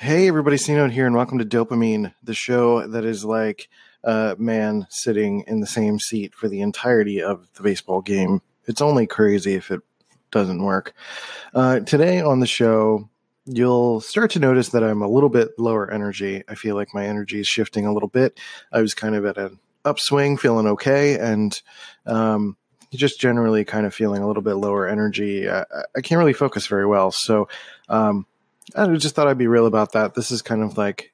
Hey, everybody, C-Note here, and welcome to Dopamine, the show that is like a man sitting in the same seat for the entirety of the baseball game. It's only crazy if it doesn't work. Uh, today on the show, you'll start to notice that I'm a little bit lower energy. I feel like my energy is shifting a little bit. I was kind of at an upswing, feeling okay, and um, just generally kind of feeling a little bit lower energy. I, I can't really focus very well. So, um, I just thought I'd be real about that. This is kind of like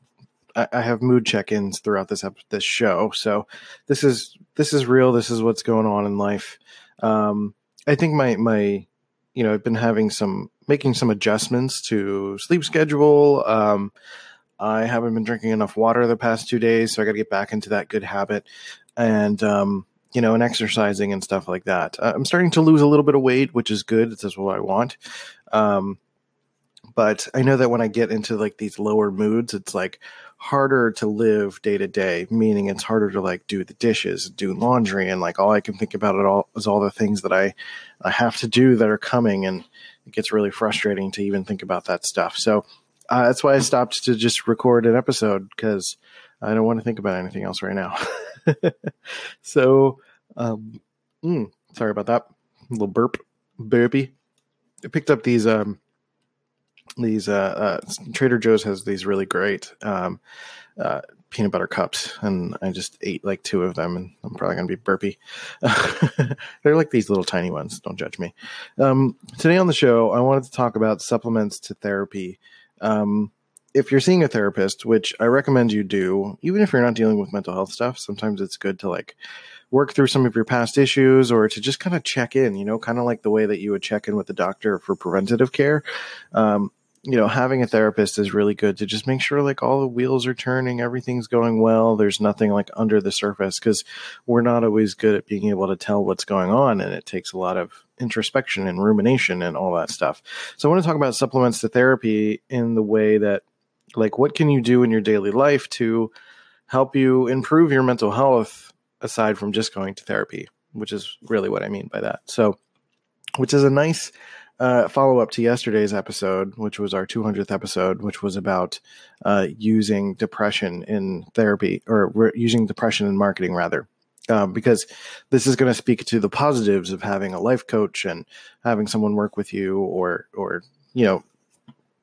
I, I have mood check-ins throughout this ep- this show, so this is this is real. This is what's going on in life. Um, I think my my you know I've been having some making some adjustments to sleep schedule. Um, I haven't been drinking enough water the past two days, so I got to get back into that good habit, and um, you know, and exercising and stuff like that. Uh, I'm starting to lose a little bit of weight, which is good. Is what I want. Um, but I know that when I get into like these lower moods, it's like harder to live day to day, meaning it's harder to like do the dishes, do laundry, and like all I can think about it all is all the things that I I have to do that are coming, and it gets really frustrating to even think about that stuff. So uh, that's why I stopped to just record an episode because I don't want to think about anything else right now. so, um, mm, sorry about that. Little burp, burpy. I picked up these um, these uh, uh, Trader Joe's has these really great um, uh, peanut butter cups, and I just ate like two of them, and I'm probably gonna be burpy. They're like these little tiny ones. Don't judge me. Um, today on the show, I wanted to talk about supplements to therapy. Um, if you're seeing a therapist, which I recommend you do, even if you're not dealing with mental health stuff, sometimes it's good to like work through some of your past issues or to just kind of check in, you know, kind of like the way that you would check in with the doctor for preventative care. Um, you know, having a therapist is really good to just make sure like all the wheels are turning, everything's going well, there's nothing like under the surface because we're not always good at being able to tell what's going on and it takes a lot of introspection and rumination and all that stuff. So I want to talk about supplements to therapy in the way that like what can you do in your daily life to help you improve your mental health aside from just going to therapy, which is really what I mean by that. So which is a nice uh, follow up to yesterday's episode, which was our 200th episode, which was about uh, using depression in therapy or re- using depression in marketing, rather. Um, because this is going to speak to the positives of having a life coach and having someone work with you, or or you know,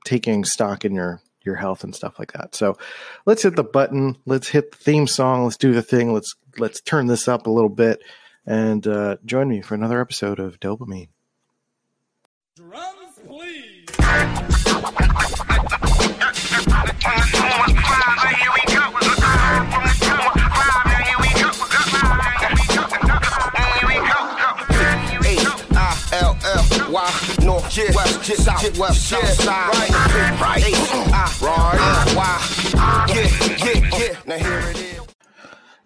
taking stock in your your health and stuff like that. So, let's hit the button. Let's hit the theme song. Let's do the thing. Let's let's turn this up a little bit and uh, join me for another episode of Dopamine. Drums, please. North, west, south, west, south side, right, right, right, yeah, yeah, yeah. Now here it is.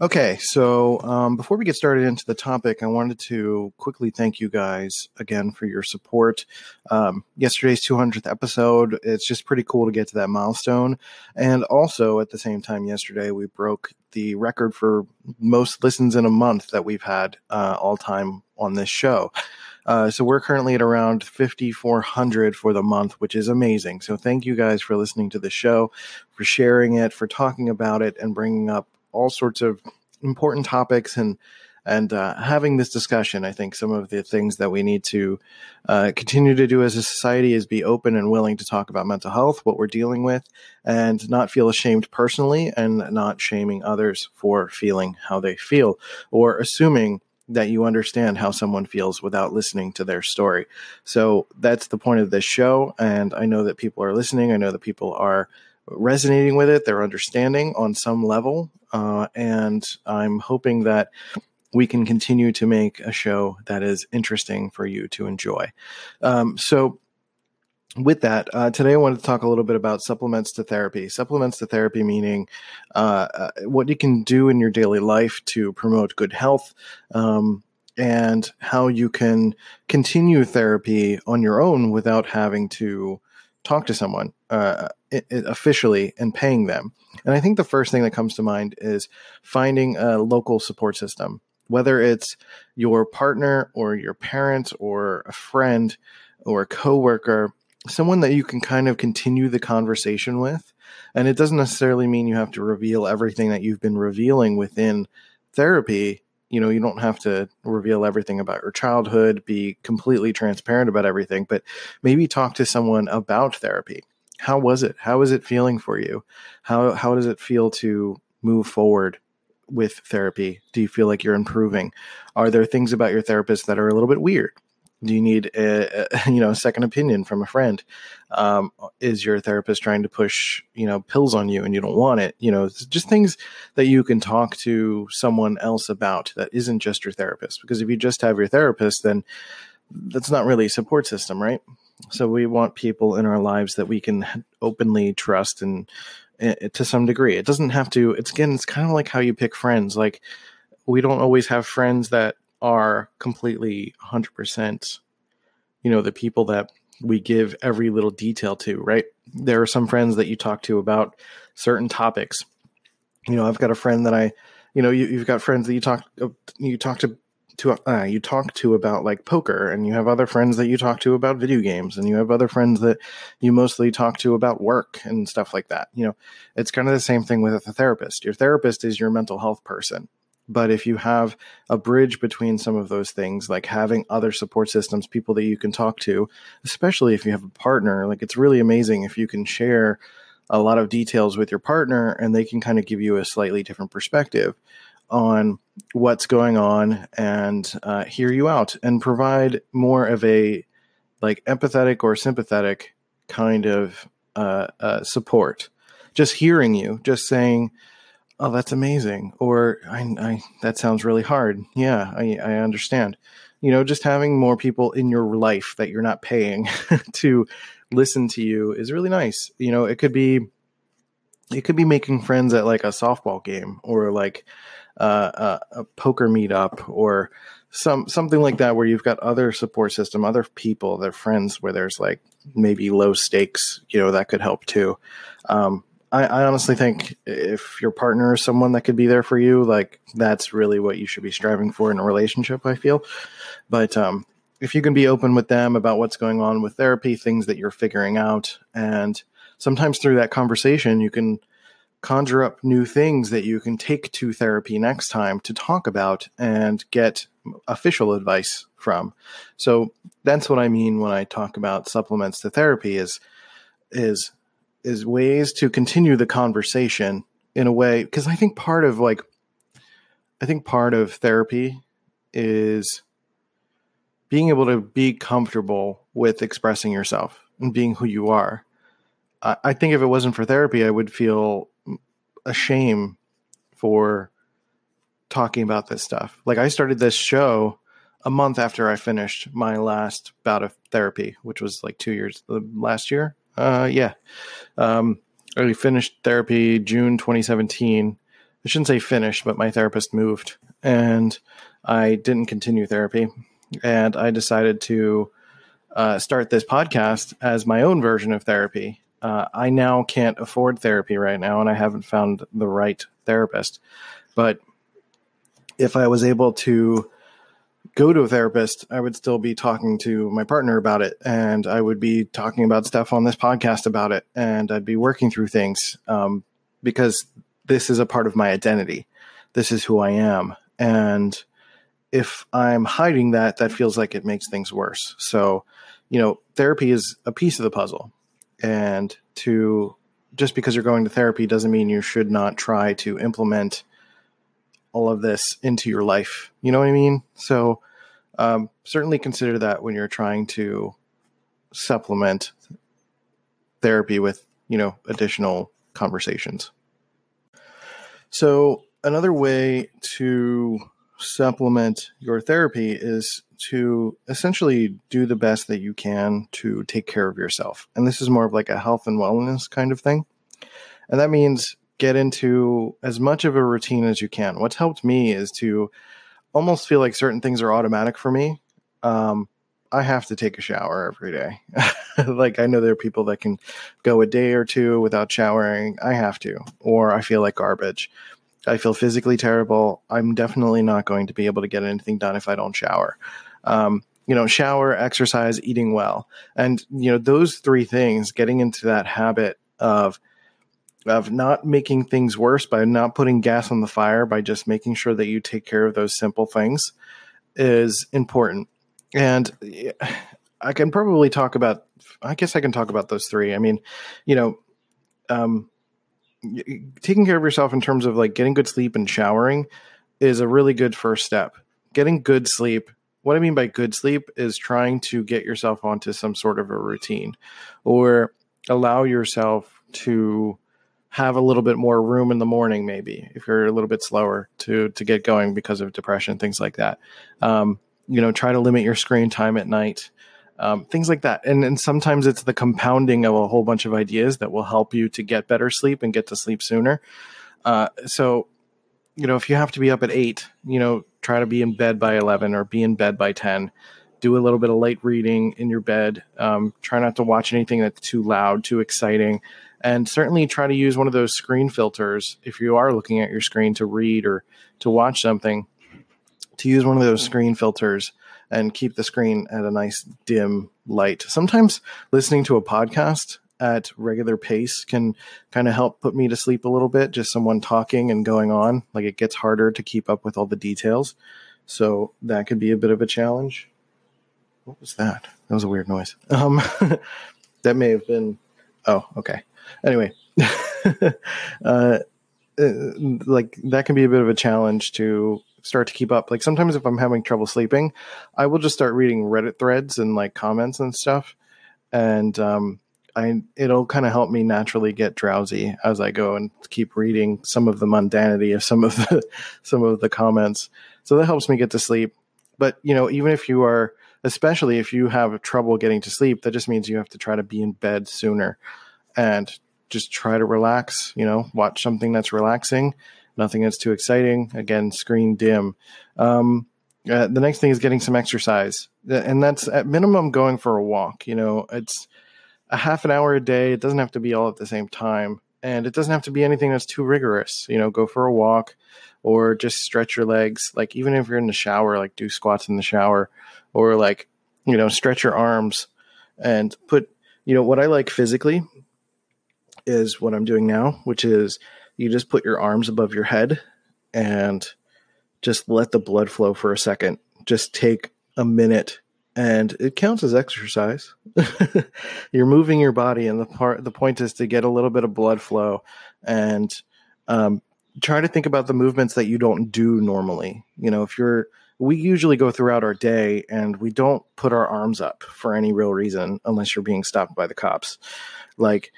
Okay, so um, before we get started into the topic, I wanted to quickly thank you guys again for your support. Um, yesterday's 200th episode, it's just pretty cool to get to that milestone. And also, at the same time, yesterday we broke the record for most listens in a month that we've had uh, all time on this show. Uh, so we're currently at around 5,400 for the month, which is amazing. So thank you guys for listening to the show, for sharing it, for talking about it, and bringing up all sorts of important topics and and uh, having this discussion. I think some of the things that we need to uh, continue to do as a society is be open and willing to talk about mental health, what we're dealing with, and not feel ashamed personally and not shaming others for feeling how they feel or assuming that you understand how someone feels without listening to their story. So that's the point of this show. And I know that people are listening. I know that people are resonating with it, they're understanding on some level. Uh, and I'm hoping that we can continue to make a show that is interesting for you to enjoy. Um, so, with that, uh, today I wanted to talk a little bit about supplements to therapy. Supplements to therapy meaning uh, uh what you can do in your daily life to promote good health. Um, and how you can continue therapy on your own without having to talk to someone uh, it, it officially and paying them. And I think the first thing that comes to mind is finding a local support system, whether it's your partner or your parent or a friend or a coworker, someone that you can kind of continue the conversation with And it doesn't necessarily mean you have to reveal everything that you've been revealing within therapy. You know, you don't have to reveal everything about your childhood, be completely transparent about everything, but maybe talk to someone about therapy. How was it? How is it feeling for you? How how does it feel to move forward with therapy? Do you feel like you're improving? Are there things about your therapist that are a little bit weird? Do you need a, a you know a second opinion from a friend? Um, is your therapist trying to push you know pills on you and you don't want it? You know, just things that you can talk to someone else about that isn't just your therapist. Because if you just have your therapist, then that's not really a support system, right? So we want people in our lives that we can openly trust and uh, to some degree. It doesn't have to. It's again, it's kind of like how you pick friends. Like we don't always have friends that are completely 100%, you know, the people that we give every little detail to, right? There are some friends that you talk to about certain topics. You know, I've got a friend that I, you know, you, have got friends that you talk, you talk to to uh, you talk to about like poker and you have other friends that you talk to about video games and you have other friends that you mostly talk to about work and stuff like that you know it's kind of the same thing with a therapist your therapist is your mental health person but if you have a bridge between some of those things like having other support systems people that you can talk to especially if you have a partner like it's really amazing if you can share a lot of details with your partner and they can kind of give you a slightly different perspective on what's going on and uh, hear you out and provide more of a like empathetic or sympathetic kind of uh, uh, support. Just hearing you, just saying, "Oh, that's amazing," or "I, I that sounds really hard." Yeah, I, I understand. You know, just having more people in your life that you're not paying to listen to you is really nice. You know, it could be it could be making friends at like a softball game or like uh, a, a poker meetup or some something like that where you've got other support system, other people, their friends, where there's like maybe low stakes, you know, that could help too. Um, I, I, honestly think if your partner is someone that could be there for you, like that's really what you should be striving for in a relationship. I feel, but um, if you can be open with them about what's going on with therapy, things that you're figuring out, and sometimes through that conversation, you can conjure up new things that you can take to therapy next time to talk about and get official advice from. So that's what I mean when I talk about supplements to therapy is is is ways to continue the conversation in a way because I think part of like I think part of therapy is being able to be comfortable with expressing yourself and being who you are. I, I think if it wasn't for therapy, I would feel a shame for talking about this stuff. Like I started this show a month after I finished my last bout of therapy, which was like two years last year. Uh, yeah. Um, I finished therapy June 2017. I shouldn't say finished, but my therapist moved and I didn't continue therapy. And I decided to uh, start this podcast as my own version of therapy. Uh, I now can't afford therapy right now, and I haven't found the right therapist. But if I was able to go to a therapist, I would still be talking to my partner about it, and I would be talking about stuff on this podcast about it, and I'd be working through things um, because this is a part of my identity. This is who I am, and if I'm hiding that, that feels like it makes things worse. So, you know, therapy is a piece of the puzzle and to just because you're going to therapy doesn't mean you should not try to implement all of this into your life. You know what I mean? So um, certainly consider that when you're trying to supplement therapy with you know additional conversations. So another way to supplement your therapy is to essentially do the best that you can to take care of yourself. And this is more of like a health and wellness kind of thing. And that means get into as much of a routine as you can. What's helped me is to almost feel like certain things are automatic for me. Um, I have to take a shower every day. like I know there are people that can go a day or two without showering. I have to, or I feel like garbage. I feel physically terrible. I'm definitely not going to be able to get anything done if I don't shower. Um, you know, shower, exercise, eating well. And, you know, those three things, getting into that habit of of not making things worse by not putting gas on the fire by just making sure that you take care of those simple things is important. And I can probably talk about, I guess I can talk about those three. I mean, you know, um, taking care of yourself in terms of like getting good sleep and showering is a really good first step. Getting good sleep. What I mean by good sleep is trying to get yourself onto some sort of a routine or allow yourself to have a little bit more room in the morning maybe if you're a little bit slower to to get going because of depression things like that. Um, you know try to limit your screen time at night um, things like that. And and sometimes it's the compounding of a whole bunch of ideas that will help you to get better sleep and get to sleep sooner. Uh, so you know if you have to be up at 8 you know try to be in bed by 11 or be in bed by 10 do a little bit of light reading in your bed um, try not to watch anything that's too loud too exciting and certainly try to use one of those screen filters if you are looking at your screen to read or to watch something to use one of those screen filters and keep the screen at a nice dim light. Sometimes listening to a podcast at regular pace can kind of help put me to sleep a little bit just someone talking and going on like it gets harder to keep up with all the details. So that could be a bit of a challenge what was that that was a weird noise um that may have been oh okay anyway, uh, uh, like that can be a bit of a challenge to start to keep up. Like sometimes if I'm having trouble sleeping, I will just start reading Reddit threads and like comments and stuff, and um, I it'll kind of help me naturally get drowsy as I go and keep reading some of the mundanity of some of the some of the comments. So that helps me get to sleep. But you know, even if you are, especially if you have trouble getting to sleep, that just means you have to try to be in bed sooner and just try to relax, you know, watch something that's relaxing, nothing that's too exciting. Again, screen dim. Um, uh, the next thing is getting some exercise, and that's at minimum going for a walk. You know, it's a half an hour a day. It doesn't have to be all at the same time, and it doesn't have to be anything that's too rigorous. You know, go for a walk, or just stretch your legs. Like even if you're in the shower, like do squats in the shower, or like you know stretch your arms and put. You know what I like physically is what I'm doing now, which is you just put your arms above your head and just let the blood flow for a second. Just take a minute and it counts as exercise. You're moving your body and the part the point is to get a little bit of blood flow and um, try to think about the movements that you don't do normally. You know, if you're we usually go throughout our day and we don't put our arms up for any real reason unless you're being stopped by the cops. Like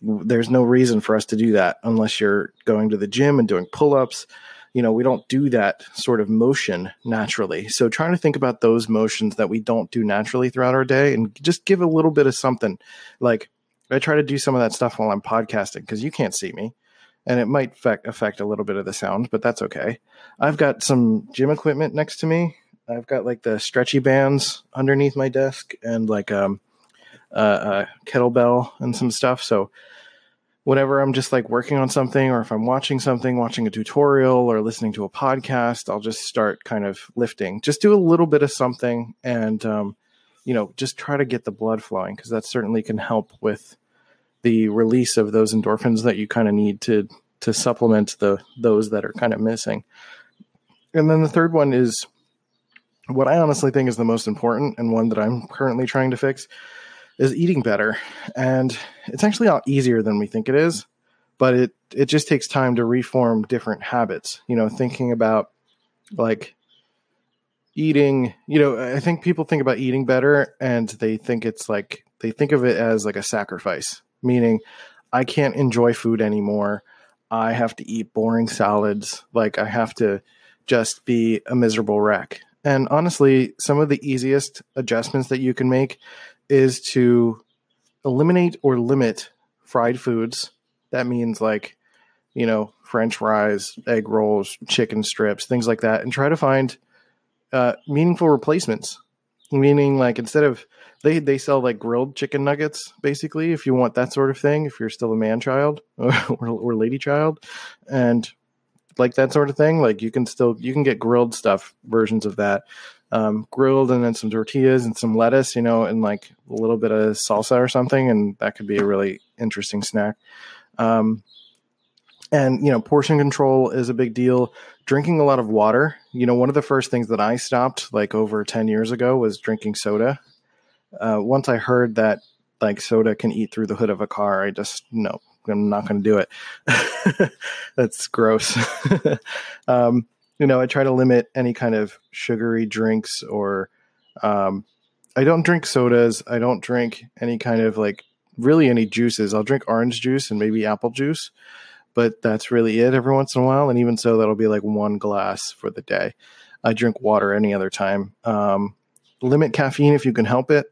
there's no reason for us to do that unless you're going to the gym and doing pull-ups you know we don't do that sort of motion naturally so trying to think about those motions that we don't do naturally throughout our day and just give a little bit of something like i try to do some of that stuff while i'm podcasting because you can't see me and it might affect, affect a little bit of the sound but that's okay i've got some gym equipment next to me i've got like the stretchy bands underneath my desk and like um uh, a kettlebell and some stuff. So whenever I'm just like working on something or if I'm watching something, watching a tutorial or listening to a podcast, I'll just start kind of lifting. Just do a little bit of something and, um, you know, just try to get the blood flowing because that certainly can help with the release of those endorphins that you kind of need to to supplement the those that are kind of missing. And then the third one is what I honestly think is the most important and one that I'm currently trying to fix is eating better. And it's actually a lot easier than we think it is, but it, it just takes time to reform different habits. You know, thinking about like eating, you know, I think people think about eating better and they think it's like, they think of it as like a sacrifice, meaning I can't enjoy food anymore. I have to eat boring salads. Like I have to just be a miserable wreck. And honestly, some of the easiest adjustments that you can make is to eliminate or limit fried foods. That means like, you know, French fries, egg rolls, chicken strips, things like that, and try to find uh, meaningful replacements. Meaning, like instead of they they sell like grilled chicken nuggets, basically, if you want that sort of thing, if you're still a man child or, or lady child, and like that sort of thing, like you can still you can get grilled stuff versions of that um, grilled and then some tortillas and some lettuce, you know, and like a little bit of salsa or something, and that could be a really interesting snack. Um, and you know, portion control is a big deal. Drinking a lot of water. You know, one of the first things that I stopped like over ten years ago was drinking soda. Uh, once I heard that like soda can eat through the hood of a car, I just no, I'm not going to do it. That's gross. um, you know, I try to limit any kind of sugary drinks or um, I don't drink sodas. I don't drink any kind of like really any juices. I'll drink orange juice and maybe apple juice, but that's really it every once in a while. And even so, that'll be like one glass for the day. I drink water any other time. Um, limit caffeine if you can help it.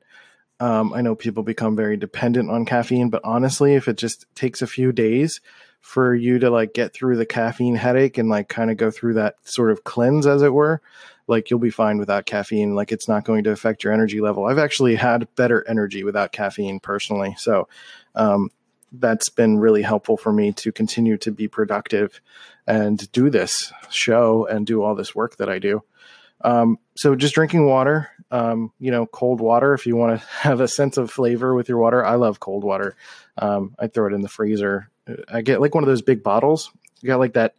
Um, I know people become very dependent on caffeine, but honestly, if it just takes a few days for you to like get through the caffeine headache and like kind of go through that sort of cleanse, as it were, like you'll be fine without caffeine. Like it's not going to affect your energy level. I've actually had better energy without caffeine personally. So, um, that's been really helpful for me to continue to be productive and do this show and do all this work that I do. Um, so just drinking water, um, you know, cold water if you want to have a sense of flavor with your water. I love cold water. Um, I throw it in the freezer. I get like one of those big bottles. You got like that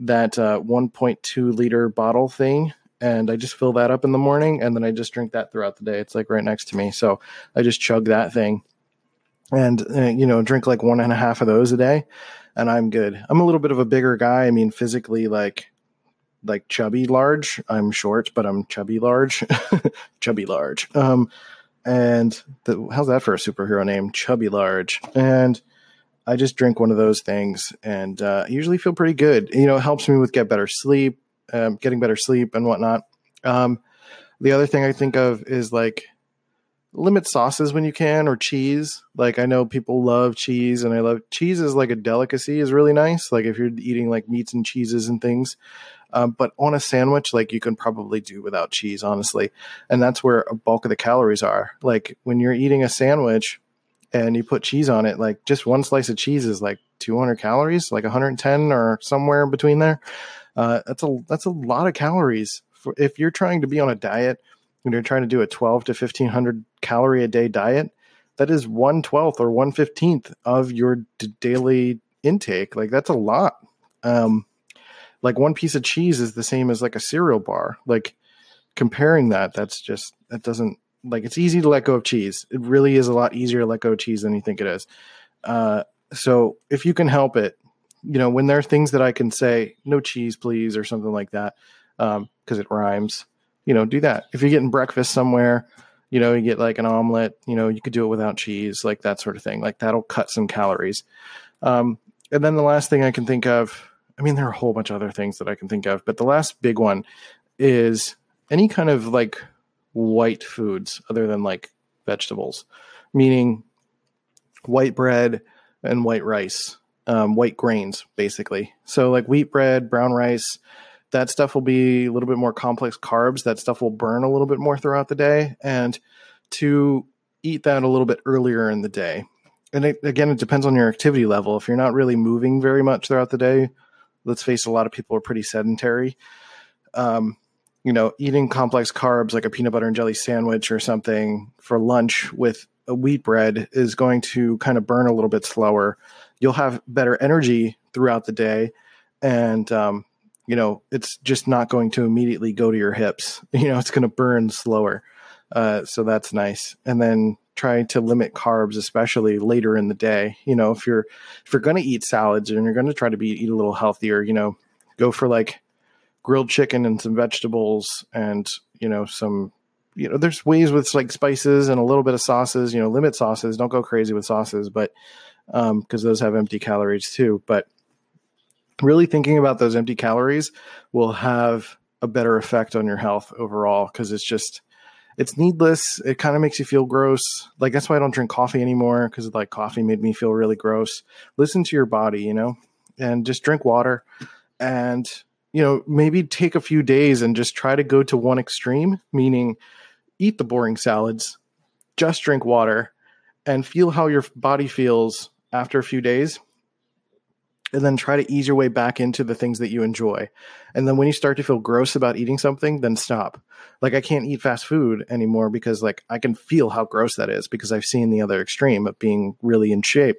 that uh, 1.2 liter bottle thing, and I just fill that up in the morning, and then I just drink that throughout the day. It's like right next to me, so I just chug that thing, and uh, you know, drink like one and a half of those a day, and I'm good. I'm a little bit of a bigger guy. I mean, physically, like like chubby large. I'm short, but I'm chubby large. chubby large. Um, and the, how's that for a superhero name? Chubby large. And I just drink one of those things, and uh, usually feel pretty good. You know, it helps me with get better sleep, um, getting better sleep and whatnot. Um, the other thing I think of is like limit sauces when you can or cheese. Like I know people love cheese and I love cheese is like a delicacy is really nice. Like if you're eating like meats and cheeses and things. Um, but on a sandwich, like you can probably do without cheese, honestly. And that's where a bulk of the calories are. Like when you're eating a sandwich and you put cheese on it, like just one slice of cheese is like 200 calories, like 110 or somewhere in between there. Uh, that's a that's a lot of calories. For, if you're trying to be on a diet and you're trying to do a 12 to 1500 calorie a day diet, that is one twelfth or one fifteenth of your d- daily intake. Like that's a lot. Um, like one piece of cheese is the same as like a cereal bar. Like comparing that, that's just that doesn't like it's easy to let go of cheese. It really is a lot easier to let go of cheese than you think it is. Uh, so if you can help it, you know, when there are things that I can say, no cheese, please, or something like that, because um, it rhymes, you know, do that. If you're getting breakfast somewhere, you know, you get like an omelet, you know, you could do it without cheese, like that sort of thing. Like that'll cut some calories. Um, and then the last thing I can think of I mean, there are a whole bunch of other things that I can think of, but the last big one is any kind of like white foods other than like vegetables, meaning white bread and white rice, um, white grains, basically. So, like wheat bread, brown rice, that stuff will be a little bit more complex carbs. That stuff will burn a little bit more throughout the day. And to eat that a little bit earlier in the day. And it, again, it depends on your activity level. If you're not really moving very much throughout the day, let's face it, a lot of people are pretty sedentary. Um, you know, eating complex carbs like a peanut butter and jelly sandwich or something for lunch with a wheat bread is going to kind of burn a little bit slower. You'll have better energy throughout the day, and um, you know, it's just not going to immediately go to your hips. You know, it's going to burn slower. Uh, so that's nice. And then try to limit carbs, especially later in the day. You know, if you're if you're going to eat salads and you're going to try to be eat a little healthier, you know, go for like grilled chicken and some vegetables and you know some you know there's ways with like spices and a little bit of sauces you know limit sauces don't go crazy with sauces but um because those have empty calories too but really thinking about those empty calories will have a better effect on your health overall because it's just it's needless. It kind of makes you feel gross. Like that's why I don't drink coffee anymore because like coffee made me feel really gross. Listen to your body, you know, and just drink water and you know, maybe take a few days and just try to go to one extreme, meaning eat the boring salads, just drink water and feel how your body feels after a few days. And then try to ease your way back into the things that you enjoy. And then when you start to feel gross about eating something, then stop. Like I can't eat fast food anymore because like I can feel how gross that is because I've seen the other extreme of being really in shape.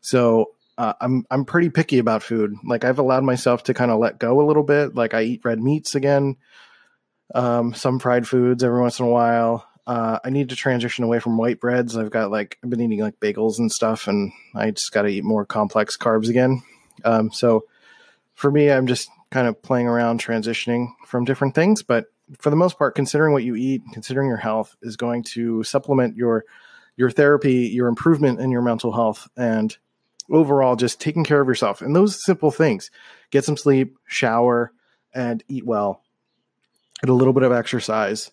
So uh, I'm I'm pretty picky about food. Like I've allowed myself to kind of let go a little bit. Like I eat red meats again, um, some fried foods every once in a while. Uh, I need to transition away from white breads. I've got like I've been eating like bagels and stuff, and I just got to eat more complex carbs again. Um, so for me, I'm just kind of playing around, transitioning from different things. But for the most part, considering what you eat, considering your health, is going to supplement your your therapy, your improvement in your mental health, and overall just taking care of yourself. And those simple things: get some sleep, shower, and eat well. Get a little bit of exercise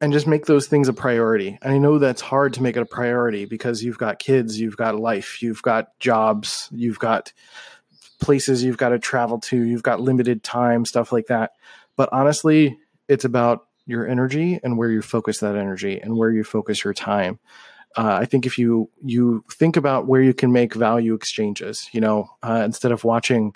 and just make those things a priority. And I know that's hard to make it a priority because you've got kids, you've got life, you've got jobs, you've got places you've got to travel to, you've got limited time, stuff like that. But honestly, it's about your energy and where you focus that energy and where you focus your time. Uh, I think if you you think about where you can make value exchanges, you know, uh, instead of watching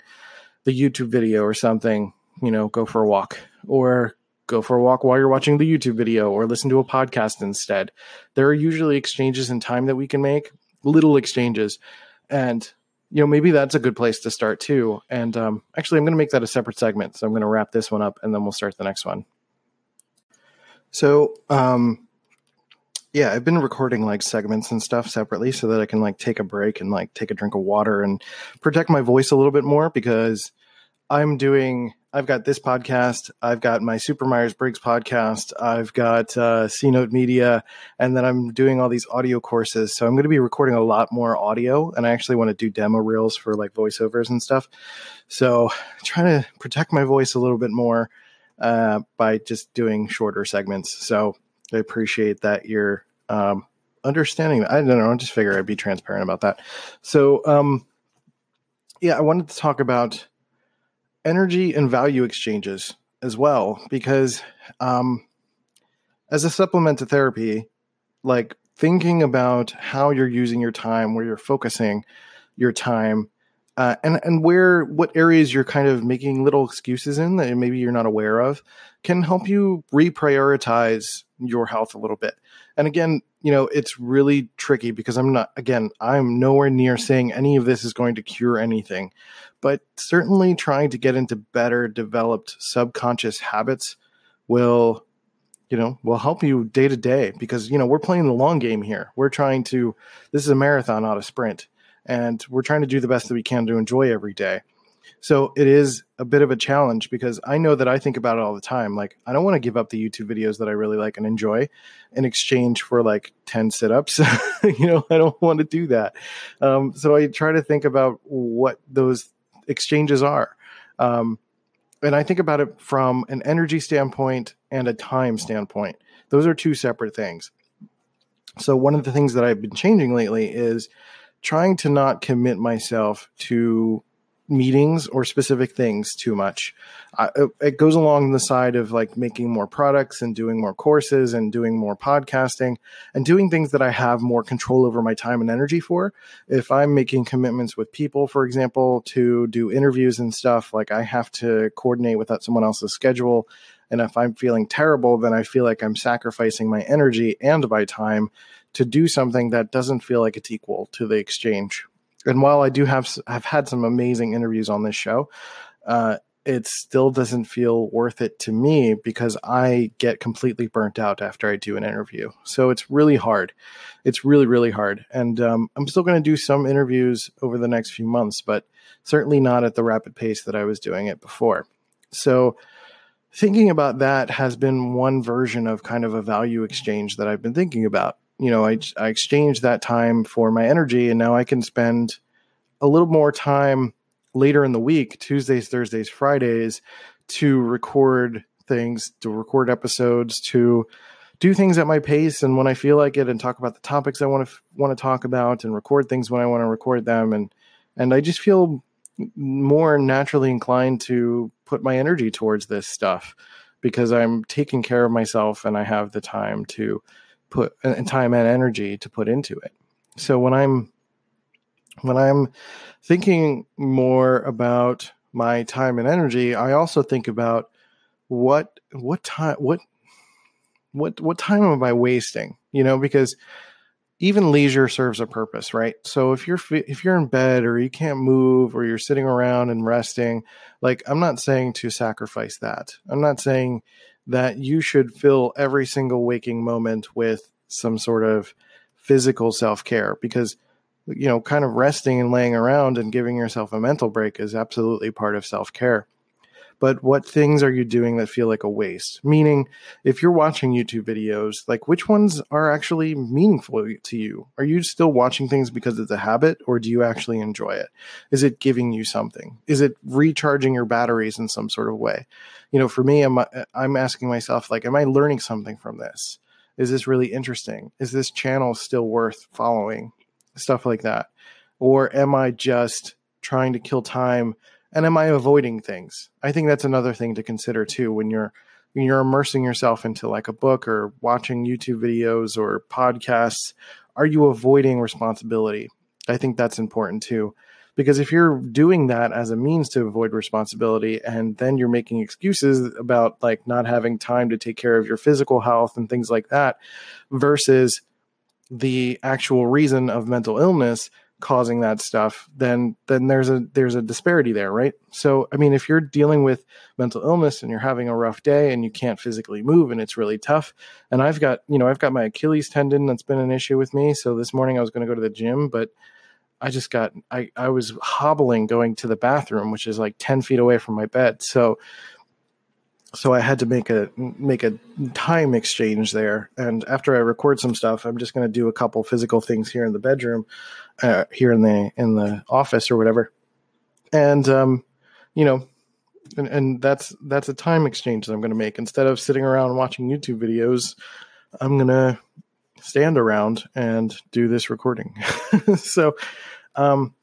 the YouTube video or something, you know, go for a walk or go for a walk while you're watching the YouTube video or listen to a podcast instead. There are usually exchanges in time that we can make, little exchanges. And, you know, maybe that's a good place to start too. And um, actually, I'm going to make that a separate segment. So I'm going to wrap this one up and then we'll start the next one. So, um, yeah, I've been recording like segments and stuff separately so that I can like take a break and like take a drink of water and protect my voice a little bit more because I'm doing I've got this podcast. I've got my Super Myers Briggs podcast. I've got uh, C Note Media, and then I'm doing all these audio courses. So I'm going to be recording a lot more audio, and I actually want to do demo reels for like voiceovers and stuff. So trying to protect my voice a little bit more uh, by just doing shorter segments. So I appreciate that you're um, understanding. I don't know. I just figure I'd be transparent about that. So um, yeah, I wanted to talk about energy and value exchanges as well because um, as a supplement to therapy like thinking about how you're using your time where you're focusing your time uh, and and where what areas you're kind of making little excuses in that maybe you're not aware of can help you reprioritize your health a little bit. And again you know it's really tricky because i'm not again i'm nowhere near saying any of this is going to cure anything but certainly trying to get into better developed subconscious habits will you know will help you day to day because you know we're playing the long game here we're trying to this is a marathon not a sprint and we're trying to do the best that we can to enjoy every day so it is a bit of a challenge because I know that I think about it all the time. Like, I don't want to give up the YouTube videos that I really like and enjoy in exchange for like 10 sit ups. you know, I don't want to do that. Um, so I try to think about what those exchanges are. Um, and I think about it from an energy standpoint and a time standpoint. Those are two separate things. So, one of the things that I've been changing lately is trying to not commit myself to meetings or specific things too much. Uh, it, it, goes along the side of like making more products and doing more courses and doing more podcasting and doing things that I have more control over my time and energy for. If I'm making commitments with people, for example, to do interviews and stuff, like I have to coordinate with that someone else's schedule. And if I'm feeling terrible, then I feel like I'm sacrificing my energy and my time to do something that doesn't feel like it's equal to the exchange and while I do have have had some amazing interviews on this show, uh, it still doesn't feel worth it to me because I get completely burnt out after I do an interview. So it's really hard. It's really really hard, and um, I'm still going to do some interviews over the next few months, but certainly not at the rapid pace that I was doing it before. So thinking about that has been one version of kind of a value exchange that I've been thinking about you know, I, I exchanged that time for my energy, and now I can spend a little more time later in the week, Tuesdays, Thursdays, Fridays, to record things, to record episodes, to do things at my pace and when I feel like it, and talk about the topics I want to want to talk about, and record things when I want to record them, and and I just feel more naturally inclined to put my energy towards this stuff because I'm taking care of myself and I have the time to put and time and energy to put into it. So when I'm when I'm thinking more about my time and energy, I also think about what what time what what what time am I wasting? You know, because even leisure serves a purpose, right? So if you're if you're in bed or you can't move or you're sitting around and resting, like I'm not saying to sacrifice that. I'm not saying that you should fill every single waking moment with some sort of physical self-care because you know, kind of resting and laying around and giving yourself a mental break is absolutely part of self-care but what things are you doing that feel like a waste? Meaning, if you're watching YouTube videos, like which ones are actually meaningful to you? Are you still watching things because it's a habit or do you actually enjoy it? Is it giving you something? Is it recharging your batteries in some sort of way? You know, for me, I'm, I'm asking myself, like, am I learning something from this? Is this really interesting? Is this channel still worth following? Stuff like that. Or am I just trying to kill time and am I avoiding things? I think that's another thing to consider too when you're when you're immersing yourself into like a book or watching YouTube videos or podcasts. Are you avoiding responsibility? I think that's important too. Because if you're doing that as a means to avoid responsibility and then you're making excuses about like not having time to take care of your physical health and things like that versus the actual reason of mental illness, causing that stuff, then then there's a there's a disparity there, right? So I mean, if you're dealing with mental illness and you're having a rough day and you can't physically move and it's really tough, and I've got you know I've got my Achilles tendon that's been an issue with me. So this morning I was going to go to the gym, but I just got I I was hobbling going to the bathroom, which is like ten feet away from my bed. So so I had to make a make a time exchange there. And after I record some stuff, I'm just going to do a couple physical things here in the bedroom, uh, here in the in the office or whatever. And um, you know, and, and that's that's a time exchange that I'm going to make instead of sitting around watching YouTube videos. I'm going to stand around and do this recording. so, um,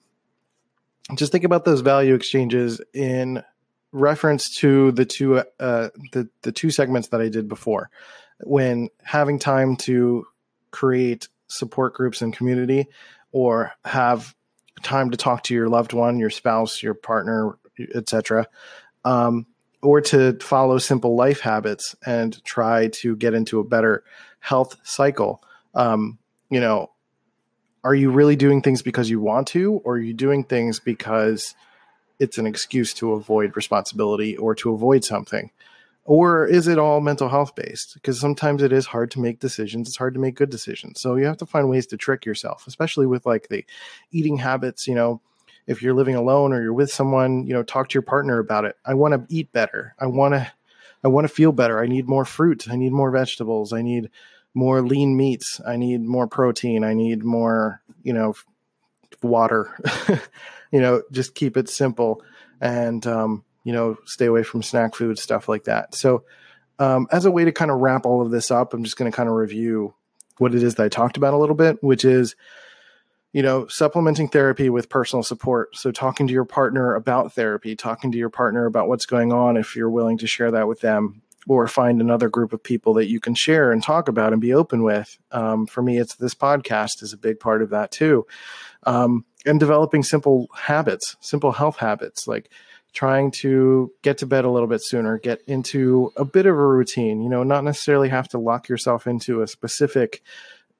just think about those value exchanges in reference to the two uh, the the two segments that I did before, when having time to create support groups and community, or have time to talk to your loved one, your spouse, your partner, etc. Um, or to follow simple life habits and try to get into a better health cycle. Um, you know, are you really doing things because you want to, or are you doing things because it's an excuse to avoid responsibility or to avoid something? Or is it all mental health based? Because sometimes it is hard to make decisions. It's hard to make good decisions. So you have to find ways to trick yourself, especially with like the eating habits. You know, if you're living alone or you're with someone, you know, talk to your partner about it. I want to eat better. I want to, I want to feel better. I need more fruit. I need more vegetables. I need more lean meats. I need more protein. I need more, you know, water. you know, just keep it simple and, um, you know, stay away from snack food, stuff like that. So, um, as a way to kind of wrap all of this up, I'm just going to kind of review what it is that I talked about a little bit, which is, you know, supplementing therapy with personal support. So, talking to your partner about therapy, talking to your partner about what's going on if you're willing to share that with them, or find another group of people that you can share and talk about and be open with. Um, for me, it's this podcast is a big part of that too. Um, and developing simple habits, simple health habits, like trying to get to bed a little bit sooner, get into a bit of a routine, you know, not necessarily have to lock yourself into a specific,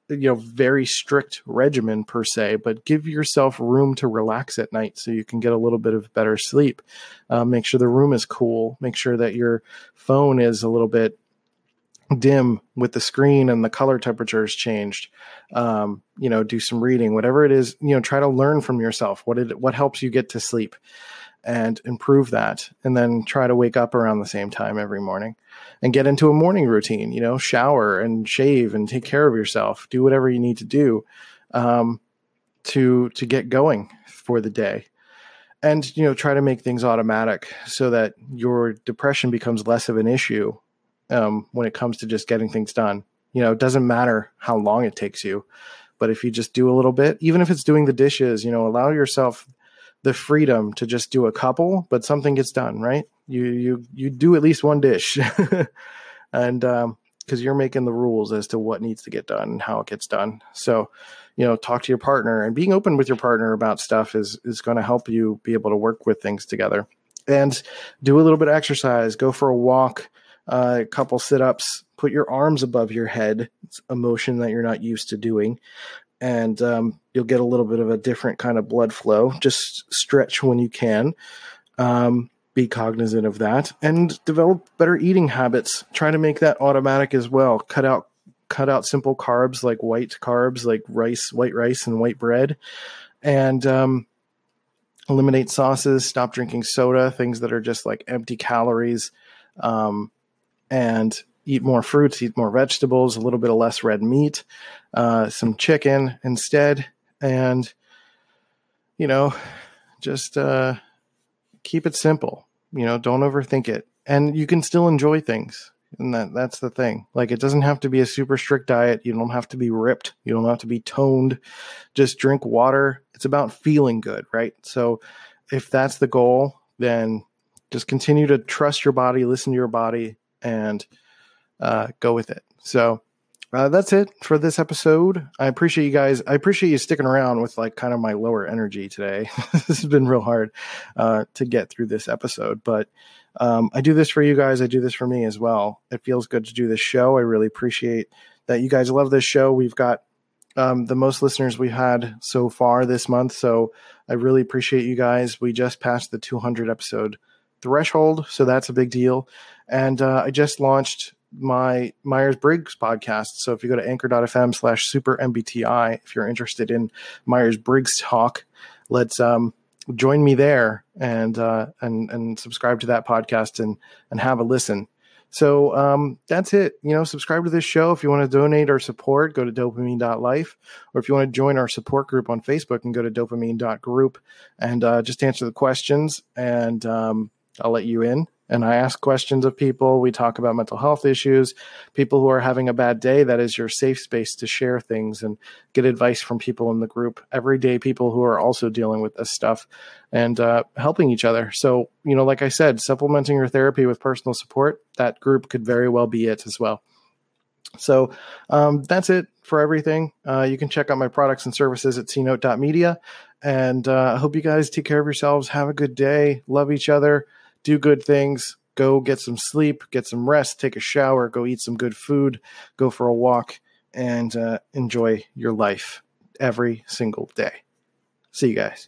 you know, very strict regimen per se, but give yourself room to relax at night so you can get a little bit of better sleep. Uh, make sure the room is cool. Make sure that your phone is a little bit dim with the screen and the color temperature is changed um, you know do some reading whatever it is you know try to learn from yourself what it what helps you get to sleep and improve that and then try to wake up around the same time every morning and get into a morning routine you know shower and shave and take care of yourself do whatever you need to do um, to to get going for the day and you know try to make things automatic so that your depression becomes less of an issue um, when it comes to just getting things done. You know, it doesn't matter how long it takes you, but if you just do a little bit, even if it's doing the dishes, you know, allow yourself the freedom to just do a couple, but something gets done, right? You you you do at least one dish, and um, because you're making the rules as to what needs to get done and how it gets done. So, you know, talk to your partner and being open with your partner about stuff is is going to help you be able to work with things together. And do a little bit of exercise. Go for a walk. Uh, a couple sit ups. Put your arms above your head. It's a motion that you're not used to doing and um, you'll get a little bit of a different kind of blood flow. Just stretch when you can. Um, be cognizant of that and develop better eating habits. Try to make that automatic as well. Cut out cut out simple carbs like white carbs like rice, white rice, and white bread, and um, eliminate sauces. Stop drinking soda, things that are just like empty calories, um, and eat more fruits, eat more vegetables, a little bit of less red meat, uh, some chicken instead, and you know, just uh, keep it simple. You know, don't overthink it, and you can still enjoy things. And that that's the thing. Like it doesn't have to be a super strict diet. You don't have to be ripped. You don't have to be toned. Just drink water. It's about feeling good, right? So if that's the goal, then just continue to trust your body, listen to your body, and uh, go with it. So uh, that's it for this episode. I appreciate you guys. I appreciate you sticking around with like kind of my lower energy today. this has been real hard uh, to get through this episode, but um, I do this for you guys. I do this for me as well. It feels good to do this show. I really appreciate that you guys love this show. We've got um, the most listeners we've had so far this month, so I really appreciate you guys. We just passed the 200 episode threshold, so that's a big deal. And uh, I just launched my Myers Briggs podcast. So if you go to anchor.fm slash super MBTI, if you're interested in Myers Briggs talk, let's um, join me there and uh, and and subscribe to that podcast and and have a listen. So um, that's it. You know, subscribe to this show. If you want to donate or support, go to dopamine.life. Or if you want to join our support group on Facebook and go to dopamine.group and uh, just answer the questions and um, I'll let you in and I ask questions of people. We talk about mental health issues, people who are having a bad day. That is your safe space to share things and get advice from people in the group. Everyday people who are also dealing with this stuff and uh, helping each other. So, you know, like I said, supplementing your therapy with personal support, that group could very well be it as well. So um, that's it for everything. Uh, you can check out my products and services at cnote.media. And uh, I hope you guys take care of yourselves. Have a good day. Love each other do good things, go get some sleep, get some rest, take a shower, go eat some good food, go for a walk, and uh, enjoy your life every single day. See you guys.